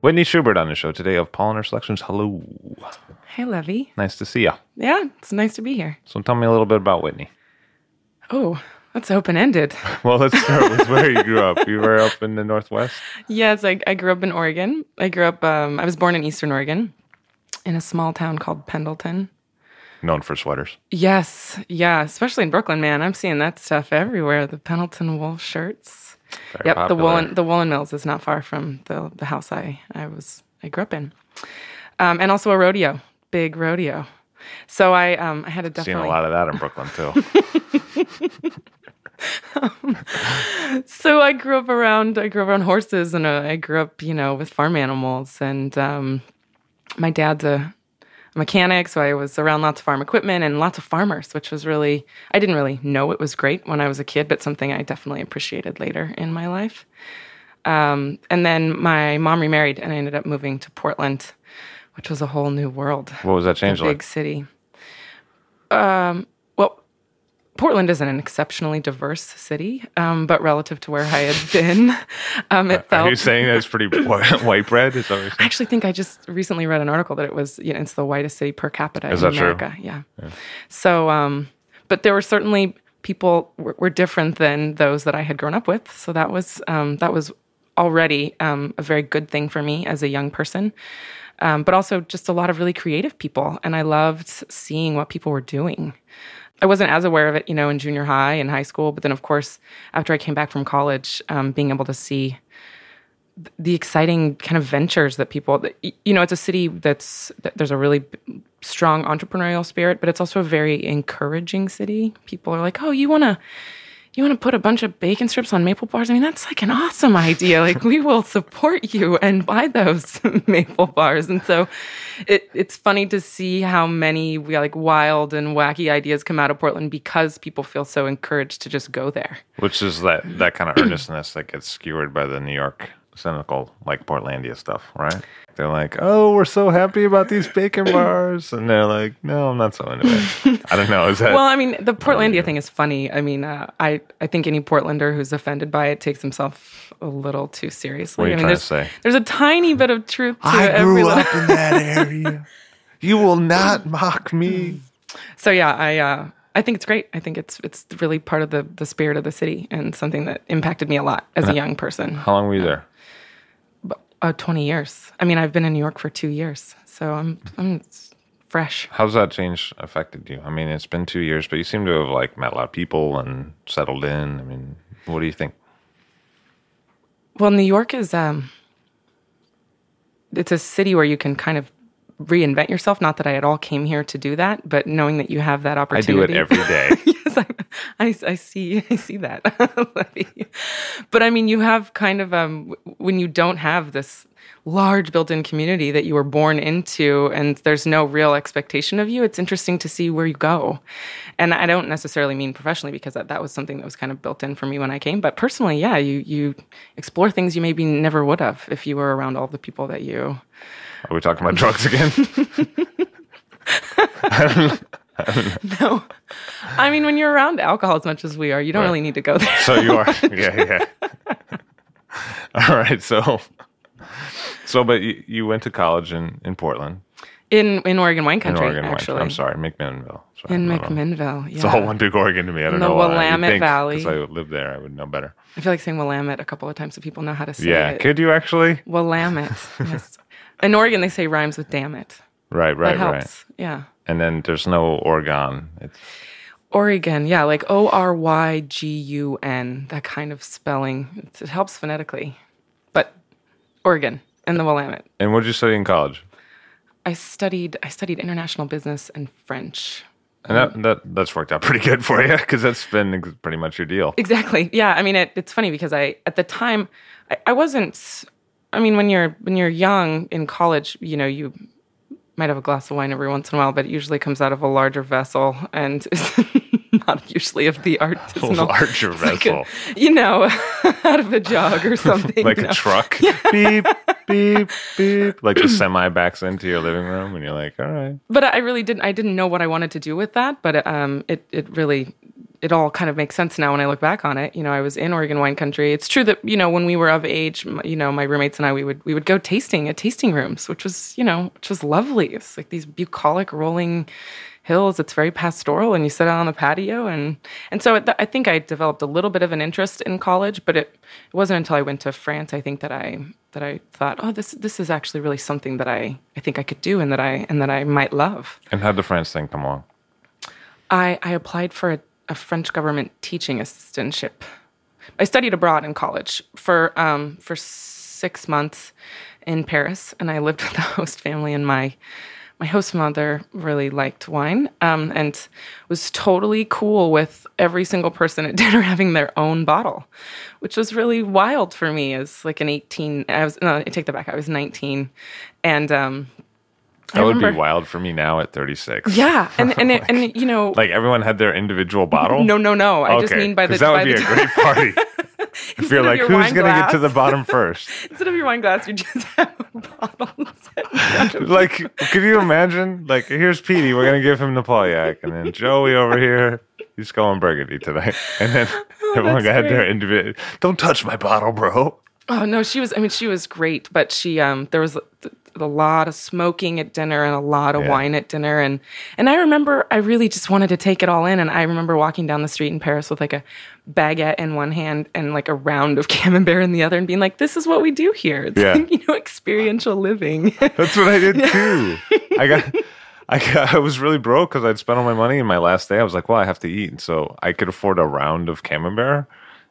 Whitney Schubert on the show today of Polaner Selections. Hello. Hey, Levy. Nice to see you. Yeah, it's nice to be here. So tell me a little bit about Whitney. Oh, that's open ended. Well, let's start with where you grew up. You were up in the Northwest? yes, I, I grew up in Oregon. I grew up, um, I was born in Eastern Oregon in a small town called Pendleton. Known for sweaters. Yes, yeah, especially in Brooklyn, man. I'm seeing that stuff everywhere. The Pendleton wool shirts. Very yep, the woolen the woolen mills is not far from the the house I I was I grew up in, um, and also a rodeo, big rodeo. So I um I had Seen definitely a lot of that in Brooklyn, too. so I grew up around I grew up around horses and uh, I grew up you know with farm animals and um, my dad's a mechanic so I was around lots of farm equipment and lots of farmers which was really I didn't really know it was great when I was a kid but something I definitely appreciated later in my life. Um, and then my mom remarried and I ended up moving to Portland which was a whole new world. What was that change a big city. Um, Portland isn't an exceptionally diverse city, um, but relative to where I had been, um, it felt. Are you saying that it's pretty white, bread? Is that I actually think I just recently read an article that it was, you know, it's the whitest city per capita Is in that true? America. Yeah. So, um, but there were certainly people were, were different than those that I had grown up with. So that was um, that was already um, a very good thing for me as a young person. Um, but also just a lot of really creative people, and I loved seeing what people were doing. I wasn't as aware of it, you know, in junior high and high school, but then of course, after I came back from college, um, being able to see the exciting kind of ventures that people you know it's a city that's that there's a really strong entrepreneurial spirit but it's also a very encouraging city. People are like oh you want to you want to put a bunch of bacon strips on maple bars? I mean that's like an awesome idea. Like we will support you and buy those maple bars. And so it, it's funny to see how many like wild and wacky ideas come out of portland because people feel so encouraged to just go there. Which is that, that kind of earnestness that gets skewered by the New York cynical, like Portlandia stuff, right? They're like, oh, we're so happy about these bacon bars. And they're like, no, I'm not so into it. I don't know. Is that. Well, I mean, the Portlandia thing is funny. I mean, uh, I I think any Portlander who's offended by it takes himself a little too seriously. What are you I mean, trying there's to say? there's a tiny bit of truth to I grew little. up in that area. You will not mock me. So yeah, I uh, I think it's great. I think it's it's really part of the the spirit of the city and something that impacted me a lot as a young person. How long were you there? Uh, Twenty years. I mean, I've been in New York for two years, so I'm I'm fresh. How's that change affected you? I mean, it's been two years, but you seem to have like met a lot of people and settled in. I mean, what do you think? Well, New York is um it's a city where you can kind of reinvent yourself. Not that I at all came here to do that, but knowing that you have that opportunity, I do it every day. I, I see, I see that. but I mean, you have kind of um, when you don't have this large built-in community that you were born into, and there's no real expectation of you. It's interesting to see where you go, and I don't necessarily mean professionally because that, that was something that was kind of built in for me when I came. But personally, yeah, you you explore things you maybe never would have if you were around all the people that you. Are we talking about drugs again? no. I mean, when you're around alcohol as much as we are, you don't Right. really need to go there. So you are, yeah, yeah. All right, so, so, but you, you went to college in in Portland, in in Oregon wine in country, Oregon. Wine- actually. I'm sorry, McMinnville. Sorry, In. McMinnville, yeah. It's all one big Oregon to me. I don't In the know why. You'd Willamette think, Valley. 'cause I live there. I would know better. I feel like saying Willamette a couple of times so people know how to say Yeah, it. Yeah, could you actually? Willamette. yes. In Oregon, they say rhymes with damn it. Right, right, that helps. right. Yeah. And then there's no Oregon. It's Oregon, yeah, like O R Y G U N, that kind of spelling. It, it helps phonetically. But Oregon and the Willamette. and what did you study in college? I studied I studied international business and French. And that, that that's worked out pretty good for you because that's been pretty much your deal. Exactly. Yeah. I mean, it, it's funny because I at the time I, I wasn't. I mean, when you're when you're young in college, you know, you might have a glass of wine every once in a while, but it usually comes out of a larger vessel and is not usually of the artisanal. larger It's like a- vessel. you know, out of a jug or something. like you a know. truck. beep, beep, beep. Like the semi backs into your living room, and you're like, all right. but I really didn't. I didn't know what I wanted to do with that. But um, it it really it all kind of makes sense now when I look back on it. You know, I was in Oregon wine country. It's true that you know when we were of age, you know, my roommates and I we would we would go tasting at tasting rooms, which was you know which was lovely. It's like these bucolic rolling hills. It's very pastoral, and you sit out on the patio, and and so it, I think I developed a little bit of an interest in college, but it, it wasn't until I went to France I think that I that I thought, oh, this this is actually really something that I I think I could do and that I and that I might love. And how'd the France thing come along? I, I applied for a, a French government teaching assistantship. I studied abroad in college for um, for six months in Paris, and I lived with the host family. And my my host mother really liked wine um, and was totally cool with every single person at dinner having their own bottle, which was really wild for me as like an eighteen. I was no, I take that back. I was nineteen, and um, That would be wild for me now at 36. Yeah, and and it, and you know, Like everyone had their individual bottle. no, no, no. I just mean by the that would be a great party. if you're like, your who's gonna get to the bottom first? instead of your wine glass, you just have a bottle. set in front of you. like, could you imagine? Like, here's Petey. We're gonna give him the Pauillac, and then Joey over here. He's going Burgundy tonight, and then everyone Oh, that's had their individual. Don't touch my bottle, bro. Oh no, she was. I mean, she was great, but she um, there was a, a lot of smoking at dinner and a lot of Yeah. wine at dinner, and and I remember I really just wanted to take it all in, and I remember walking down the street in Paris with like a baguette in one hand and like a round of camembert in the other, and being like, "This is what we do here. It's Yeah. like, you know, experiential living." That's what I did too. I got, I got, I was really broke because I'd spent all my money. And my last day, I was like, well, I have to eat, and so I could afford a round of camembert,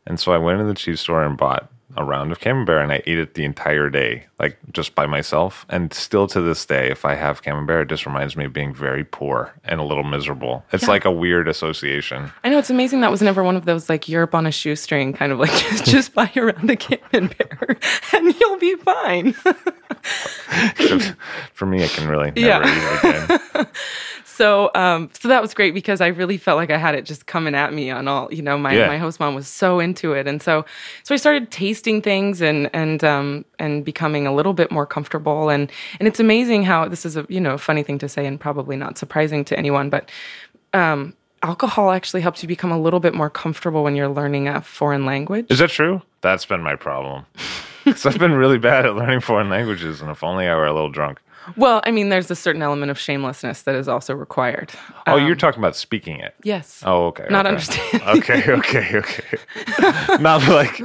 and so I went in the cheese store and bought a round of camembert, and I ate it the entire day, like just by myself. And still to this day, if I have camembert, it just reminds me of being very poor and a little miserable. It's Yeah. like a weird association. I know it's amazing that was never one of those like Europe on a shoestring kind of like just, just buy around a camembert and you'll be fine. For me, I can really never Yeah. eat again. So um so that was great because I really felt like I had it just coming at me on all you know my Yeah. my host mom was so into it and so so I started tasting things and and um and becoming a little bit more comfortable and and it's amazing how this is a you know funny thing to say and probably not surprising to anyone but um alcohol actually helps you become a little bit more comfortable when you're learning a foreign language. Is that true? That's been my problem. Because I've been really bad at learning foreign languages, and if only I were a little drunk. Well, I mean, there's a certain element of shamelessness that is also required. Oh, you're um, talking about speaking it. Yes. Oh, okay. Not okay. understanding. Okay, okay, okay. Not like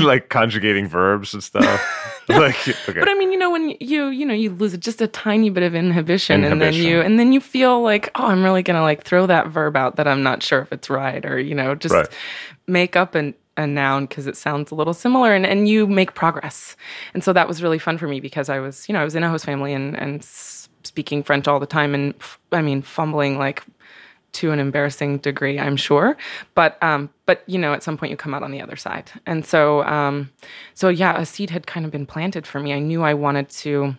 like conjugating verbs and stuff. Like okay. But I mean, you know, when you you know you lose just a tiny bit of inhibition, and then you and then you feel like, oh, I'm really gonna like throw that verb out that I'm not sure if it's right, or you know, just Right. make up an, a noun because it sounds a little similar, and and you make progress. And so that was really fun for me because I was you know I was in a host family and and speaking French all the time, and I mean fumbling like to an embarrassing degree, I'm sure. But um, but you know, at some point you come out on the other side, and so um, so yeah, a seed had kind of been planted for me. I knew I wanted to,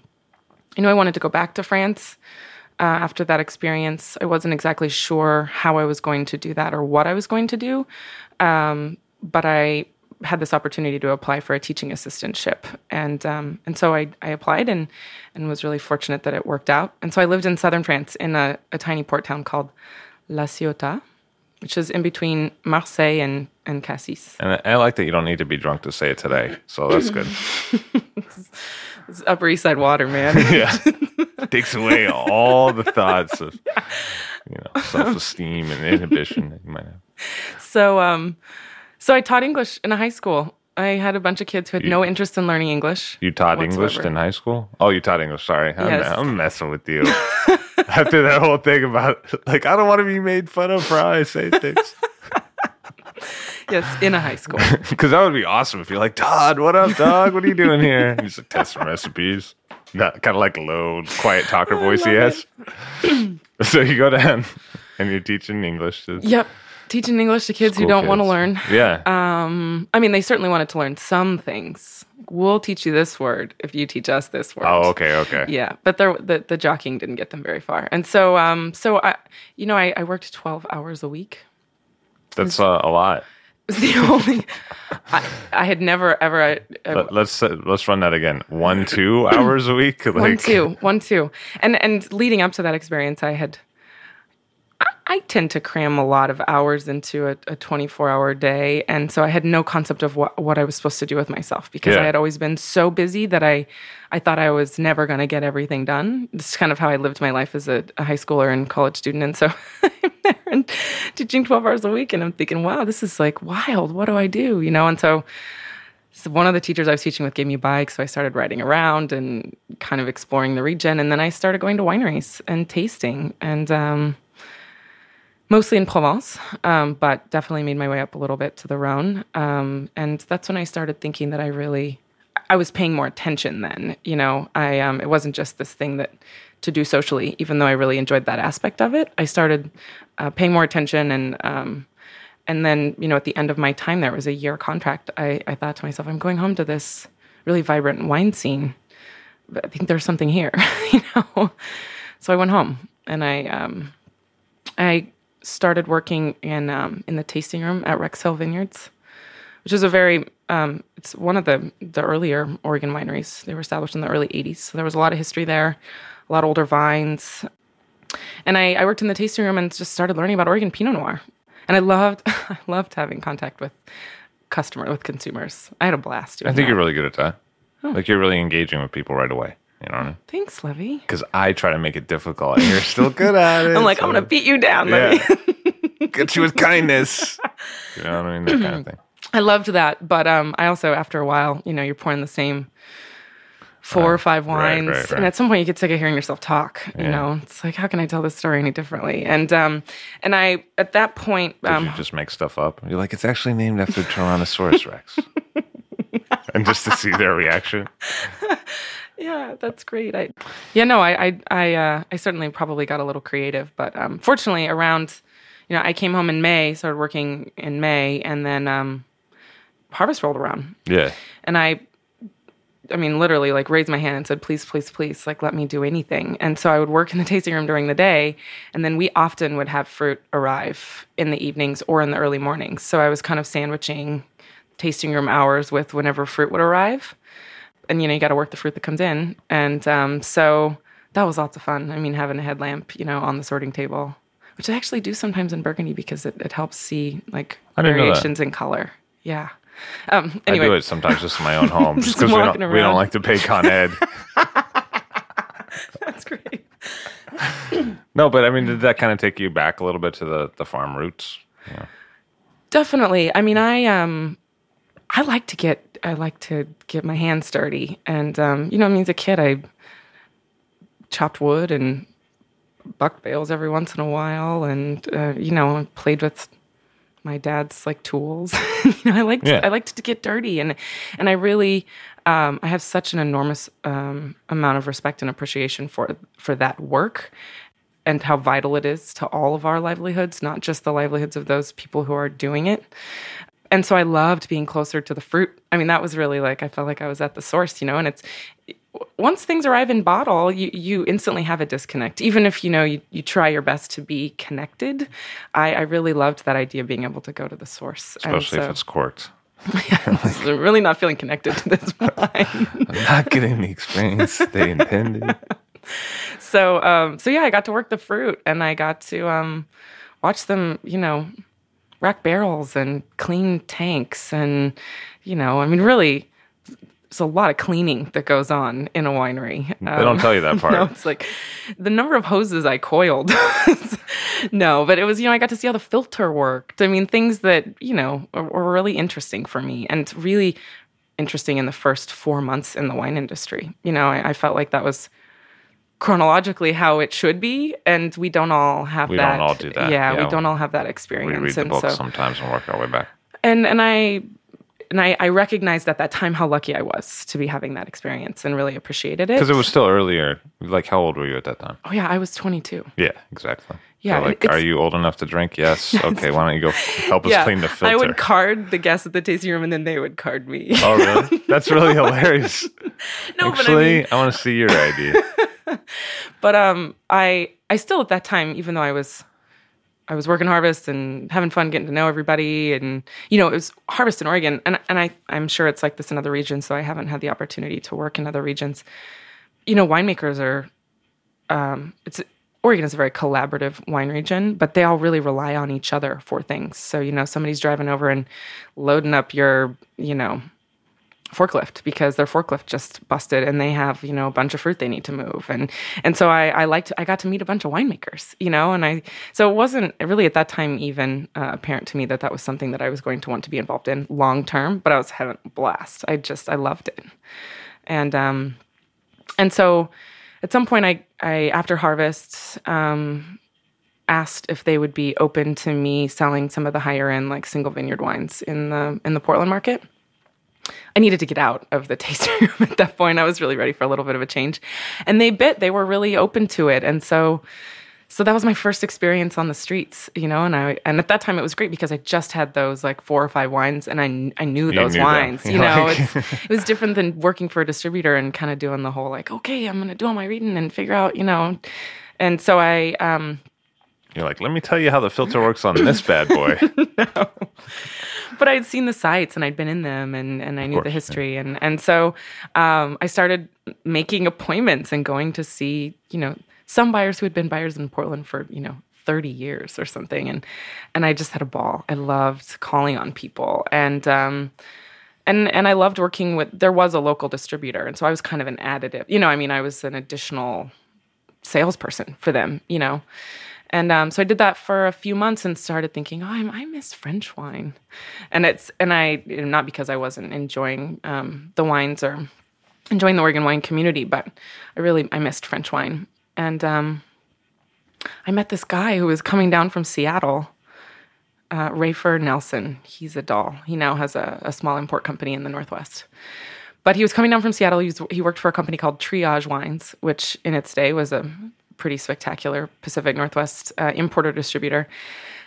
I knew I wanted to go back to France. Uh, after that experience, I wasn't exactly sure how I was going to do that or what I was going to do. Um, but I had this opportunity to apply for a teaching assistantship, and um, and so I, I applied and and was really fortunate that it worked out. And so I lived in southern France in a, a tiny port town called La Ciotat, which is in between Marseille and and Cassis. And I, I like that you don't need to be drunk to say it today, so that's good. It's Upper East Side water, man. yeah, takes away all the thoughts of you know self-esteem and inhibition that you might have. so um, so I taught English in a high school. I had a bunch of kids who had no interest in learning English. You taught English in high school? Oh, you taught English. Sorry, I'm, Yes. I'm messing with you. After that whole thing about like I don't want to be made fun of for how I say things. Yes, in a high school. Because that would be awesome if you're like, Todd, what up, dog? What are you doing here? He's like testing recipes. Not kind of like low, quiet talker voice he has. so you go down and you're teaching English to yep, teaching English to kids who don't want to learn. Yeah. Um, I mean, they certainly wanted to learn some things. We'll teach you this word if you teach us this word. oh, okay, okay. Yeah, but the the jockeying didn't get them very far, and so um, so I, you know, I, I worked twelve hours a week. That's uh, a lot. It was the only. I, I had never ever uh, Let, let's uh, let's run that again. One, two hours a week. Like, one two one two, and and leading up to that experience, I had. I, tend to cram a lot of hours into a, a 24 hour day. And so I had no concept of what, what I was supposed to do with myself because Yeah. I had always been so busy that I, I thought I was never going to get everything done. This is kind of how I lived my life as a, a high schooler and college student. And so I'm there and teaching 12 hours a week. And I'm thinking, wow, this is like wild. What do I do? You know? And so, so one of the teachers I was teaching with gave me a bike. So I started riding around and kind of exploring the region. And then I started going to wineries and tasting. And, um, mostly in Provence, um, but definitely made my way up a little bit to the Rhone. Um, and that's when I started thinking that I really, I was paying more attention then. You know, I um, it wasn't just this thing that to do socially, even though I really enjoyed that aspect of it. I started uh, paying more attention and. Um, and then, you know, at the end of my time there, it was a year contract. I, I thought to myself, I'm going home to this really vibrant wine scene. I think there's something here, you know. So I went home and I um, I started working in um, in the tasting room at Rex Hill Vineyards, which is a very um, it's one of the the earlier Oregon wineries. They were established in the early '80s, so there was a lot of history there, a lot of older vines. And I, I worked in the tasting room and just started learning about Oregon Pinot Noir, and I loved I loved having contact with customer with consumers. I had a blast. Doing I think that. you're really good at that. Like you're really engaging with people right away. You know what I mean? Thanks, Levy. Because I try to make it difficult, and you're still good at it. I'm like, so- I'm gonna beat you down, Yeah. Levy. get you with kindness. You know what I mean? That kind of thing. I loved that, but um, I also, after a while, you know, you're pouring the same four or five right, wines, right, right. and at some point, you get sick of hearing yourself talk. You Yeah. know, it's like, how can I tell this story any differently? And um, and I, at that point, um, you just make stuff up? You're like, it's actually named after Tyrannosaurus Rex. and just to see their reaction. Yeah, that's great. I, yeah, no, I, I, I, uh, I certainly probably got a little creative, but um, fortunately, around, you know, I came home in May, started working in May, and then um, harvest rolled around, Yeah. and I I mean literally like raised my hand and said please please please like let me do anything and so I would work in the tasting room during the day and then we often would have fruit arrive in the evenings or in the early mornings so I was kind of sandwiching tasting room hours with whenever fruit would arrive and you know you got to work the fruit that comes in and um, so that was lots of fun I mean having a headlamp you know on the sorting table which I actually do sometimes in Burgundy because it, it helps see like I didn't know that. variations in color yeah um, anyway I do it sometimes just in my own home. just Just because we don't, walking we don't like to pay Con Ed. that's great no, but I mean, did that kind of take you back a little bit to the, the farm roots? Yeah. Definitely. I mean, I um, I like to get I like to get my hands dirty, and um, you know, I mean, as a kid, I chopped wood and bucked bales every once in a while, and uh, you know, played with my dad's like tools. you know, I liked Yeah. I liked to get dirty, and and I really um, I have such an enormous um, amount of respect and appreciation for for that work and how vital it is to all of our livelihoods, not just the livelihoods of those people who are doing it. And so I loved being closer to the fruit. I mean, that was really like I felt like I was at the source, you know. And it's once things arrive in bottle, you you instantly have a disconnect. Even if you know you, you try your best to be connected, I, I really loved that idea of being able to go to the source. Especially if so- it's corked. I'm really not feeling connected to this wine. I'm not getting the experience they intended. so um, so yeah, I got to work the fruit and I got to um, watch them, you know, rack barrels and clean tanks and you know, I mean, really. There's a lot of cleaning that goes on in a winery. They don't um, tell you that part. No, it's like the number of hoses I coiled. no, but it was, you know, I got to see how the filter worked. I mean, things that, you know, were, were really interesting for me and really interesting in the first four months in the wine industry. You know, I, I felt like that was chronologically how it should be. And we don't all have We that. don't all do that. Yeah, Yeah. we don't all have that experience. We read the and book so, sometimes and work our way back. and and I and I, I recognized at that time how lucky I was to be having that experience and really appreciated it. Because it was still earlier. Like, how old were you at that time? oh yeah, I was 22. Yeah, exactly. Yeah, So, like, are you old enough to drink? Yes. Okay, why don't you go help us clean the filter? I would card the guests at the tasting room and then they would card me. oh, really? That's really hilarious. no, but I Actually, mean, I want to see your idea. but um, I I still at that time, even though I was I was working harvest and having fun getting to know everybody, and you know it was harvest in Oregon, and and I I'm sure it's like this in other regions, so I haven't had the opportunity to work in other regions. You know, winemakers are um, it's Oregon is a very collaborative wine region, but they all really rely on each other for things. So, you know, somebody's driving over and loading up your, you know, forklift because their forklift just busted and they have, you know, a bunch of fruit they need to move. And and so I, I liked I got to meet a bunch of winemakers, you know, and I so it wasn't really at that time even uh, apparent to me that that was something that I was going to want to be involved in long term, but I was having a blast. I just I loved it. And um and so at some point I, I after harvest um, asked if they would be open to me selling some of the higher end like single vineyard wines in the in the portland market i needed to get out of the tasting room at that point. I was really ready for a little bit of a change. And they bit they were really open to it. And so so that was my first experience on the streets you know and i and at that time it was great because i just had those like four or five wines and i, I knew those knew wines you know? It was different than working for a distributor and kind of doing the whole like okay i'm gonna do all my reading and figure out you know? And so i um You're like, let me tell you how the filter works on this bad boy. but I'd seen the sites and I'd been in them and, and I knew course, the yeah. history and and so um, I started making appointments and going to see you know some buyers who had been buyers in Portland for you know 30 years or something and and I just had a ball. I loved calling on people and um, and and I loved working with there was a local distributor and so I was kind of an additive you know I mean I was an additional salesperson for them you know and um, so I did that for a few months and started thinking, oh, I, I miss French wine, and it's and I not because I wasn't enjoying um, the wines or enjoying the Oregon wine community, but I really I missed French wine, and um, I met this guy who was coming down from Seattle, uh, Rafer Nelson. He's a doll. He now has a, a small import company in the Northwest. But he was coming down from Seattle. He, was, he worked for a company called Triage Wines, which in its day was a pretty spectacular Pacific Northwest uh, importer distributor.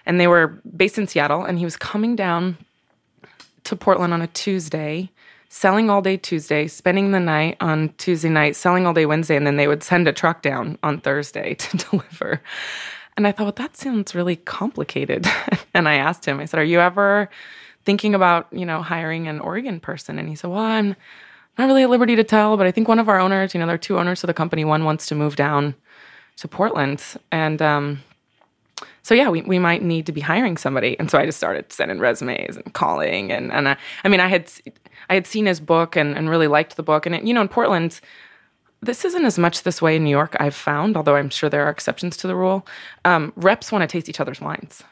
And they were based in Seattle. And he was coming down to Portland on a Tuesday, selling all day Tuesday, spending the night on Tuesday night, selling all day Wednesday. And then they would send a truck down on Thursday to deliver. And I thought, well, that sounds really complicated. and I asked him, I said, Are you ever thinking about, you know, hiring an Oregon person? And he said, Well, I'm not really at liberty to tell, but I think one of our owners, you know, there are two owners of the company. One wants to move down to Portland. And um, so, yeah, we, we might need to be hiring somebody. And so I just started sending resumes and calling. And, and I, I mean, I had, I had seen his book and, and really liked the book. And, it, you know, in Portland, this isn't as much this way in New York, I've found, although I'm sure there are exceptions to the rule. Um, reps want to taste each other's wines.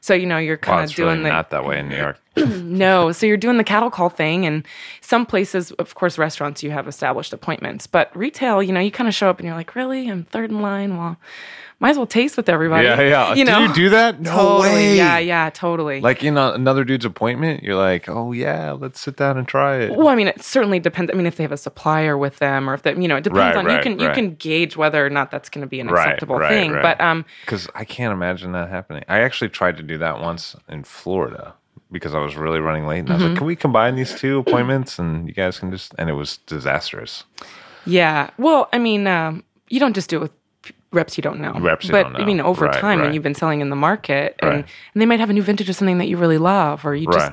So, you know, you're kind Well, of doing really the. not that way in New York. No, so you're doing the cattle call thing, and some places, of course, restaurants you have established appointments, but retail, you know, you kind of show up and you're like, really, I'm third in line. Well, might as well taste with everybody. Yeah, yeah. You do know, you do that? No totally. way. Yeah, yeah, totally. Like in a, another dude's appointment, you're like, oh yeah, let's sit down and try it. well, I mean, it certainly depends. I mean, if they have a supplier with them, or if they, you know, it depends Right, on you right, can you can gauge whether or not that's going to be an Right, acceptable right, thing. right. But um, Because I can't imagine that happening. I actually tried to do that once in Florida because I was really running late, and I was Mm-hmm. like, can we combine these two appointments and you guys can just? And it was disastrous. Yeah. Well, I mean, um, you don't just do it with reps you don't know. Reps you but don't I mean, over Right, time, when right. you've been selling in the market, and, Right. and they might have a new vintage of something that you really love, or you just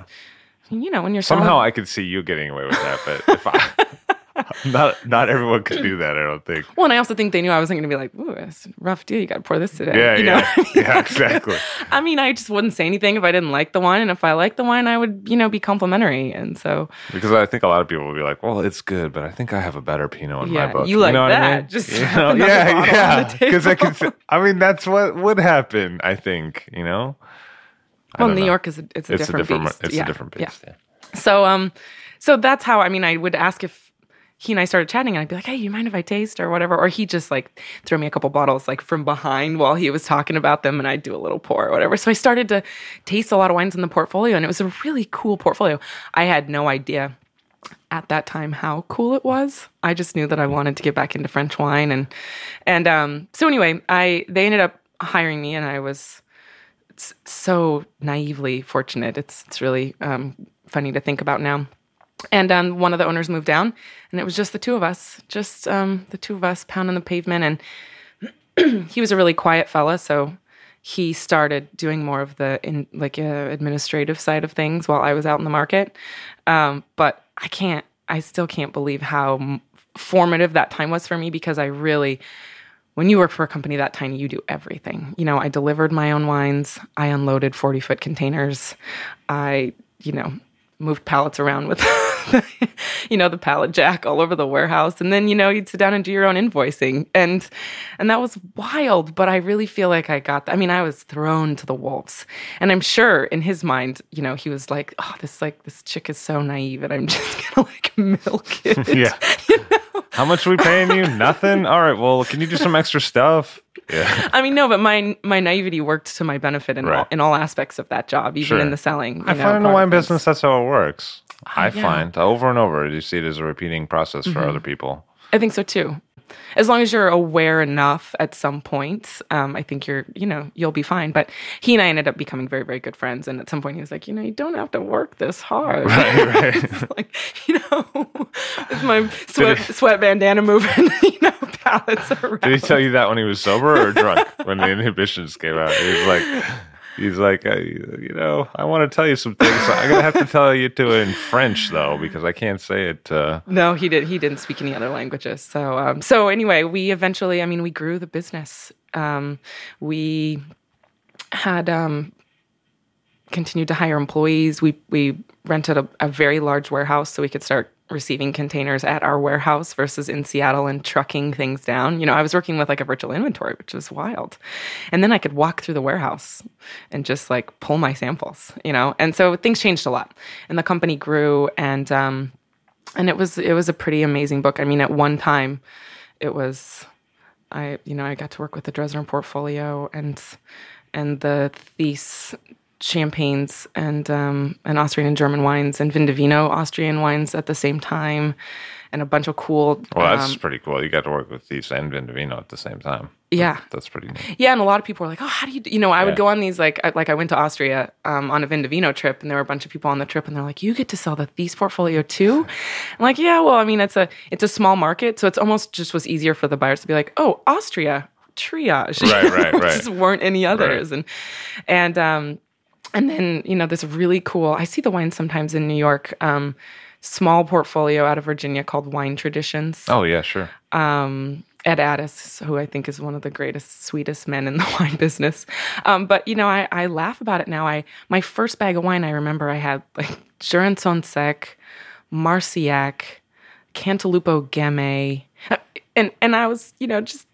you know, when you're Somehow selling- I could see you getting away with that, but if I, not not everyone could do that. I don't think. Well, and I also think they knew I wasn't going to be like, "Ooh, it's a rough deal. You got to pour this today." Yeah, you know? yeah, yeah, exactly. I mean, I just wouldn't say anything if I didn't like the wine, and if I liked the wine, I would, you know, be complimentary. And so, Because I think a lot of people would be like, "Well, it's good, but I think I have a better Pinot in Yeah, my book." you like know what I that. mean? Just You know? yeah, yeah. Because I can. I mean, that's what would happen. I think you know. I well, New know. York is a, it's a It's different a different. beast. It's yeah. a different yeah. beast. Yeah. So, um, so that's how I mean, I would ask if he and I started chatting, and I'd be like, "Hey, you mind if I taste or whatever?" Or he just like throw me a couple bottles like from behind while he was talking about them, and I'd do a little pour or whatever. So I started to taste a lot of wines in the portfolio, and it was a really cool portfolio. I had no idea at that time how cool it was. I just knew that I wanted to get back into French wine, and and um, so anyway, I they ended up hiring me, and I was so naively fortunate. It's it's really um, funny to think about now. And um, one of the owners moved down, and it was just the two of us, just um, the two of us pounding the pavement. And he was a really quiet fella, so he started doing more of the in like uh, administrative side of things while I was out in the market. Um, but I can't, I still can't believe how formative that time was for me because I really when you work for a company that tiny, you do everything. You know, I delivered my own wines. I unloaded 40 foot containers. I, you know, moved pallets around with, you know, the pallet jack all over the warehouse. And then, you know, you'd sit down and do your own invoicing. And, and that was wild. But I really feel like I got, I mean, I was thrown to the wolves. And I'm sure in his mind, you know, he was like, oh, this, like, this chick is so naive and I'm just gonna like milk it. Yeah. How much are we paying you? Nothing. All right. Well, can you do some extra stuff? Yeah. I mean, no, but my my naivety worked to my benefit in all, Right. in all aspects of that job, even Sure. in the selling. you I know, find in the wine business that's how it works. Uh, I yeah. find over and over you see it as a repeating process for mm-hmm. other people. I think so too. As long as you're aware enough at some point, um, I think you're, you know, you'll be fine. But he and I ended up becoming very, very good friends. And at some point, he was like, you know, you don't have to work this hard. Right, right. It's like, you know, with my sweat, sweat bandana moving, you know, pallets around. Did he tell you that when he was sober or drunk? when the inhibitions came out, he was like, he's like, uh, you know, I want to tell you some things. I'm gonna have to tell you to it in French though, because I can't say it. Uh, No, he did. He didn't speak any other languages. So, um, so anyway, we eventually, I mean, we grew the business. Um, we had um, continued to hire employees. We we rented a, a very large warehouse so we could start receiving containers at our warehouse versus in Seattle and trucking things down. You know, I was working with like a virtual inventory, which was wild. And then I could walk through the warehouse and just like pull my samples, you know. And so things changed a lot. And the company grew and um and it was it was a pretty amazing book. I mean, at one time it was I you know, I got to work with the Dressner portfolio and and the Theise champagnes and um, and Austrian and German wines and Vin Divino Austrian wines at the same time, and a bunch of cool. well, that's um, pretty cool. You got to work with Theise and Vin Divino at the same time. yeah, That's pretty neat. yeah, and a lot of people were like, "Oh, how do you?" do-" You know, I would go on Theise like, I, like I went to Austria um, on a Vin Divino trip, and there were a bunch of people on the trip, and they're like, "You get to sell the these portfolio too?" I'm like, "Yeah, well, I mean, it's a it's a small market, so it's almost just was easier for the buyers to be like, oh, Austria." Triage, Right, right, right. just weren't any others, and and um, and then you know this really cool. I see the wine sometimes in New York. Um, small portfolio out of Virginia called Wine Traditions Oh yeah, sure. um, Ed Addis, who I think is one of the greatest, sweetest men in the wine business. Um, but you know, I, I laugh about it now. I my first bag of wine, I remember I had like Jurançon Sec, Marcillac, Cantalupo Gamay, and and I was you know just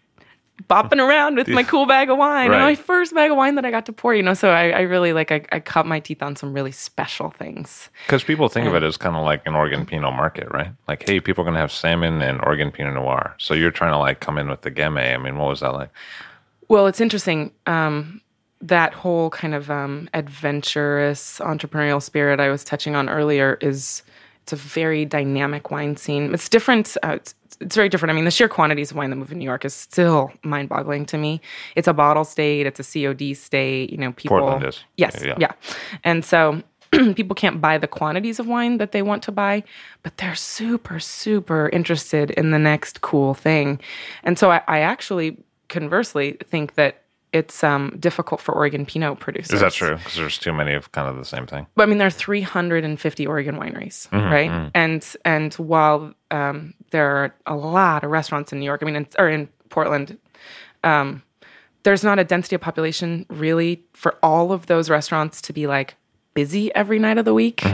bopping around with my cool bag of wine. And my first bag of wine that I got to pour, you know. So I, I really like I, I cut my teeth on some really special things. Because people think of it as kind of like an Oregon Pinot market, right? Like, hey, people are going to have salmon and Oregon Pinot Noir. So you're trying to like come in with the Gamay. I mean, what was that like? Well, it's interesting. Um, that whole kind of um, adventurous entrepreneurial spirit I was touching on earlier is it's a very dynamic wine scene. It's different. Uh, it's, it's very different. I mean, the sheer quantities of wine that move in New York is still mind-boggling to me. It's a bottle state. It's a COD state. You know, people. Portland is. Yes. Yeah. Yeah. And so people can't buy the quantities of wine that they want to buy, but they're super, super interested in the next cool thing. And so I, I actually, conversely, think that it's um, difficult for Oregon Pinot producers. Is that true? Because there's too many of kind of the same thing. But I mean, there are 350 Oregon wineries, right? And and while um, there are a lot of restaurants in New York, I mean, in, or in Portland, um, there's not a density of population really for all of those restaurants to be like busy every night of the week,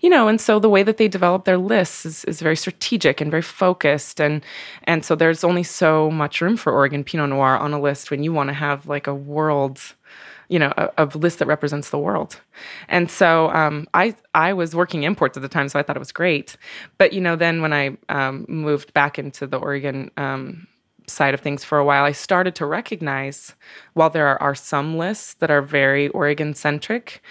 you know. And so the way that they develop their lists is, is very strategic and very focused, and and so there's only so much room for Oregon Pinot Noir on a list when you want to have like a world you know, a, a list that represents the world. And so um, I I was working imports at the time, so I thought it was great. But you know, then when I um, moved back into the Oregon um, side of things for a while, I started to recognize while there are, are some lists that are very Oregon centric,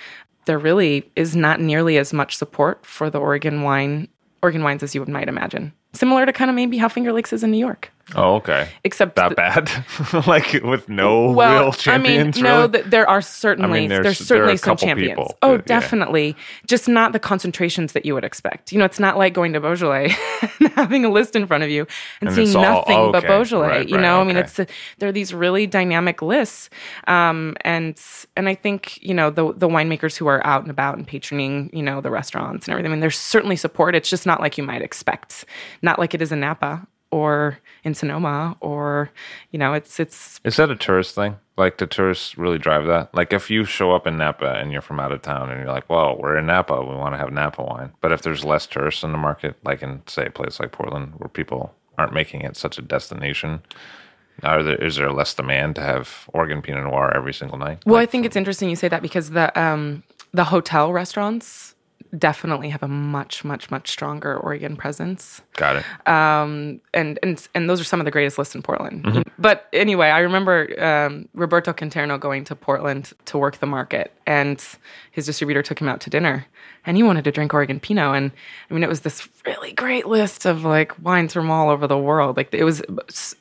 there really is not nearly as much support for the Oregon wine Oregon wines as you might imagine. Similar to kind of maybe how Finger Lakes is in New York. Oh, okay. Except That th- bad? like with no well, real champions? I mean, no, th- there are certainly there's- there's, there are certainly a some champions. people, oh, but, yeah. definitely. Just not the concentrations that you would expect. You know, it's not like going to Beaujolais and having a list in front of you and, And seeing all- nothing but okay, Beaujolais. right, you right, know, I mean, okay. it's a, there are these really dynamic lists, um, and and I think you know the the winemakers who are out and about and patroning you know the restaurants and everything. I mean, there's certainly support. It's just not like you might expect. Not like it is in Napa or in Sonoma or you know, it's it's Is that a tourist thing? Like, do tourists really drive that? Like, if you show up in Napa and you're from out of town and you're like, well, we're in Napa, we want to have Napa wine. But if there's less tourists in the market, like in, say, a place like Portland where people aren't making it such a destination, are there, is there less demand to have Oregon Pinot Noir every single night? Well, I think it's interesting you say that because the um, the hotel restaurants definitely have a much, much, much stronger Oregon presence. Got it. Um, and and and those are some of the greatest lists in Portland. But anyway, I remember um, Roberto Conterno going to Portland to work the market, and his distributor took him out to dinner, and he wanted to drink Oregon Pinot, and I mean it was this really great list of like wines from all over the world. Like it was.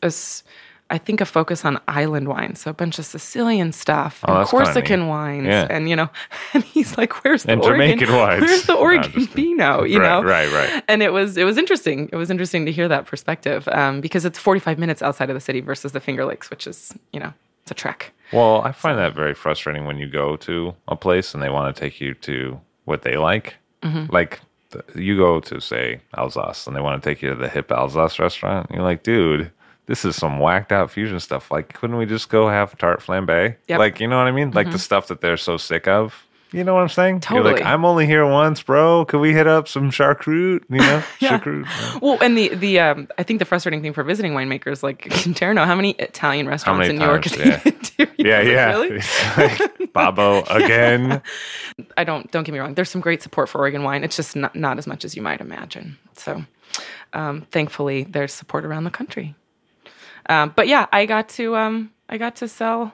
a s- I think a focus on island wines, so a bunch of Sicilian stuff and Oh, kinda Corsican wines, Yeah. and you know, and he's like, "Where's the And Oregon? Jamaican wines. Where's the Oregon Pinot?" You Right, know, right, right. and it was it was interesting. It was interesting to hear that perspective um, because it's 45 minutes outside of the city versus the Finger Lakes, which is you know it's a trek. Well, I find that very frustrating when you go to a place and they want to take you to what they like. Mm-hmm. Like you go to say Alsace and they want to take you to the hip Alsace restaurant. You're like, dude, this is some whacked out fusion stuff. Like, couldn't we just go have tart flambe? Yep. Mm-hmm. Like, you know what I mean? Like the stuff that they're so sick of. You know what I'm saying? You're Totally. like, I'm only here once, bro. Could we hit up some choucroute? You know, Yeah. yeah. Well, and the the um, I think the frustrating thing for visiting winemakers like Conterno, how many Italian restaurants many in New York times? has he Yeah. You Yeah, yeah. Really? Like, Babbo again. I don't don't get me wrong. There's some great support for Oregon wine. It's just not, not as much as you might imagine. So, um, thankfully, there's support around the country. Um, but yeah, I got to um, I got to sell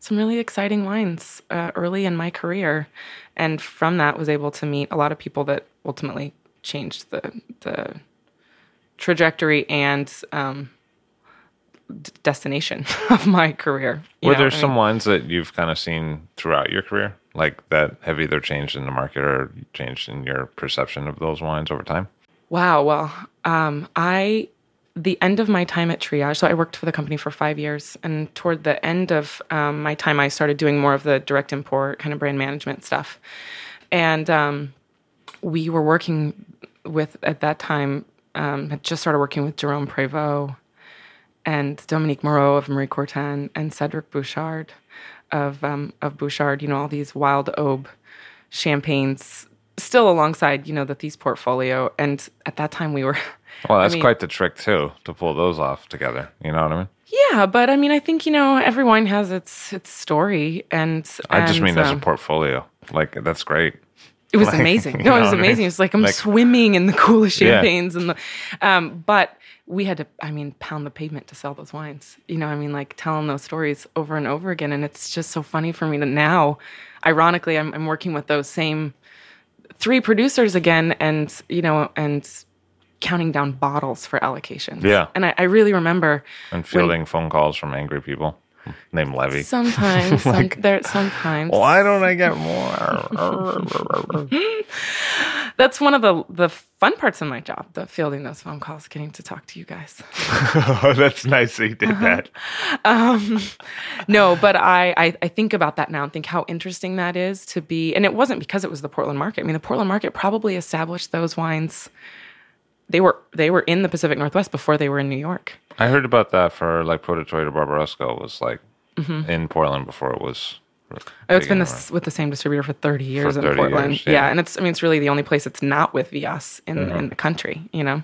some really exciting wines uh, early in my career, and from that was able to meet a lot of people that ultimately changed the the trajectory and um, d- destination of my career. Were know, there I mean- some wines that you've kind of seen throughout your career, like that have either changed in the market or changed in your perception of those wines over time? Wow. Well, um, I the end of my time at Triage. So I worked for the company for five years, and toward the end of um, my time, I started doing more of the direct import kind of brand management stuff, and um, we were working with at that time. Um, had just started working with Jerome Prévost and Dominique Moreau of Marie Courtin and Cedric Bouchard of um, of Bouchard. You know all these wild aube champagnes still alongside you know the Theise portfolio. And at that time we were. Well, that's mean- quite the trick too to pull those off together. You know what I mean? Yeah, but I mean, I think you know every wine has its its story, and I just and, mean as a um, portfolio. Like that's great. It was Like, amazing. No, it was what I mean? amazing. It's like I'm Like- swimming in the coolest Yeah. champagnes and the, um, but we had to, I mean, pound the pavement to sell those wines. You know, I mean, like telling those stories over and over again, and it's just so funny for me to now. Ironically, I'm, I'm working with those same three producers again, and you know, and counting down bottles for allocations. Yeah. and I, I really remember And fielding phone calls from angry people named Levy. sometimes, some, there sometimes. Why don't I get more? that's one of the the fun parts of my job, the fielding those phone calls, getting to talk to you guys. oh, that's nice that you did that. Um, no, but I, I I think about that now and think how interesting that is to be. And it wasn't because it was the Portland market. I mean, the Portland market probably established those wines. They were they were in the Pacific Northwest before they were in New York. I heard about that for like Produttori del Barbaresco was like in Portland before it was. Oh, it's been this, with the same distributor for 30 years 30 in Portland. years, yeah. yeah. and it's I mean it's really the only place it's not with Vias in Mm-hmm. in the country, you know.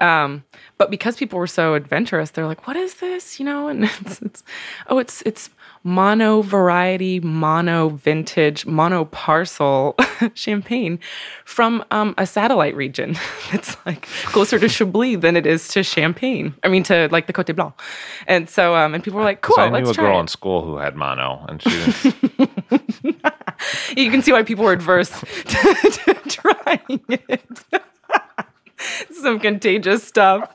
Um, but because people were so adventurous, they're like, "What is this?" You know, and it's, it's oh, it's it's mono variety, mono vintage, mono parcel champagne from um, a satellite region. it's like closer to Chablis than it is to Champagne. I mean, to like the Côte Blanc. And so, um, and people were like, "Cool, I knew a girl it." in school who had mono, and she didn't, you can see why people were adverse to, to trying it. Some contagious stuff.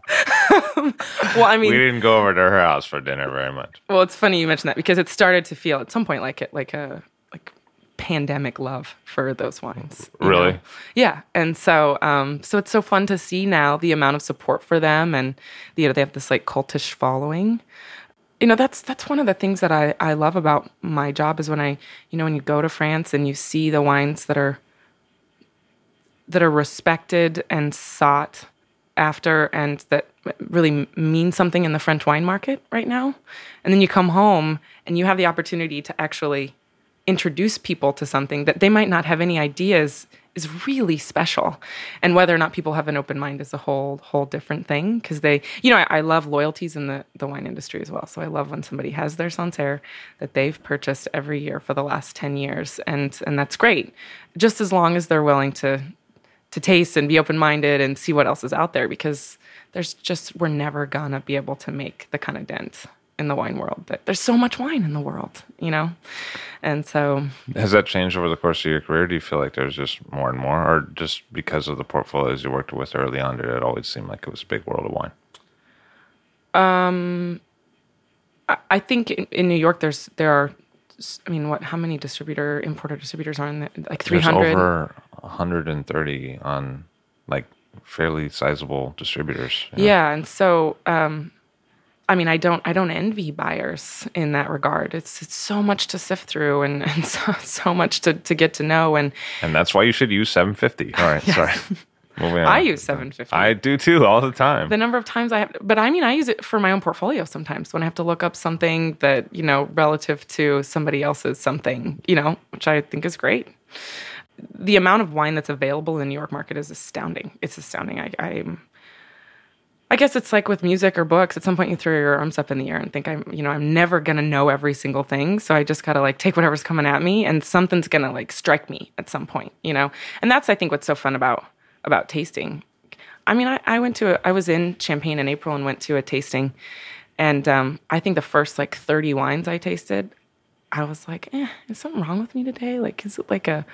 well, I mean, we didn't go over to her house for dinner very much. well, it's funny you mentioned that because it started to feel at some point like it, like a like pandemic love for those wines. Really? know? Yeah, and so um, so it's so fun to see now the amount of support for them, and you know they have this like cultish following. You know that's that's one of the things that I I love about my job is when I you know when you go to France and you see the wines that are that are respected and sought after and that really mean something in the French wine market right now. And then you come home and you have the opportunity to actually introduce people to something that they might not have any ideas is really special. And whether or not people have an open mind is a whole whole different thing because they, you know, I, I love loyalties in the the wine industry as well. So I love when somebody has their Sancerre that they've purchased every year for the last 10 years and and that's great. Just as long as they're willing to to taste and be open minded and see what else is out there because there's just we're never gonna be able to make the kind of dent in the wine world that there's so much wine in the world, you know? And so Has that changed over the course of your career? Do you feel like there's just more and more, or just because of the portfolios you worked with early on, did it always seem like it was a big world of wine? Um, I- I think in, in New York there's there are I mean what how many distributor importer distributors are in there? Like There's 300 over 130 on like fairly sizable distributors. know? Yeah, and so um, I mean, I don't, I don't envy buyers in that regard. It's, it's so much to sift through, and, and so, so much to, to get to know. And And that's why you should use 750. All right, sorry. On. I use 750. I do too, all the time. the number of times I have, but I mean, I use it for my own portfolio sometimes when I have to look up something that, you know, relative to somebody else's something, you know, which I think is great. The amount of wine that's available in the New York market is astounding. It's astounding. I, I'm, I guess it's like with music or books. At some point, you throw your arms up in the air and think, I'm, you know, I'm never gonna know every single thing. So I just gotta like take whatever's coming at me, and something's gonna like strike me at some point, you know. And that's I think what's so fun about about tasting. I mean, I, I went to a, I was in Champagne in April and went to a tasting, and um, I think the first like 30 wines I tasted, I was like, eh, is something wrong with me today? Like, is it like a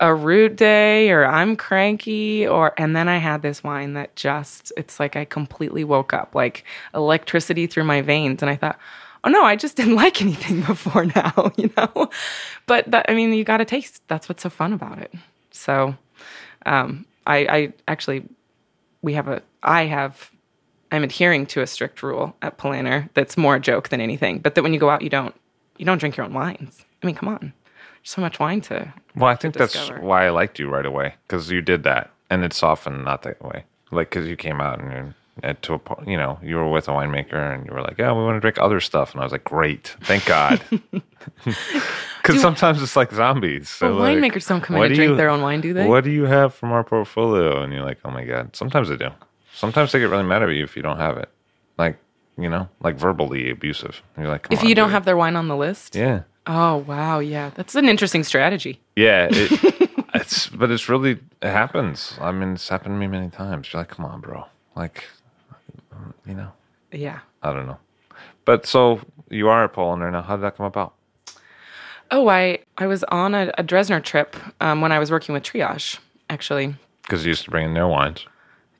a rude day or I'm cranky? Or and then I had this wine that just it's like I completely woke up like electricity through my veins. And I thought oh no I just didn't like anything before now you know? But that, I mean you got to taste. That's what's so fun about it. So um, I, I actually we have a I have I'm adhering to a strict rule at Polaner that's more a joke than anything but that when you go out you don't you don't drink your own wines I mean come on there's so much wine to well, I think that's discover. why I liked you right away because you did that, and it's often not that way. Like because you came out and you're at to a you know you were with a winemaker and you were like, yeah, we want to drink other stuff, and I was like, great, thank God. Because sometimes it's like zombies. So Well, like, winemakers don't come in and do drink you- their own wine, do they? What do you have from our portfolio? And you're like, oh my god. Sometimes they do. Sometimes they get really mad at you if you don't have it. Like you know, like verbally abusive. And you're like, if on, you don't dude. have their wine on the list yeah. oh wow yeah that's an interesting strategy Yeah, it, it's but it's really it happens. I mean, it's happened to me many times. You're like, come on, bro. Like, you know, yeah I don't know. But so you are a Polaner right now. How did that come about? oh i i was on a, a Dressner trip um, when i was working with triage actually Because you used to bring in their wines.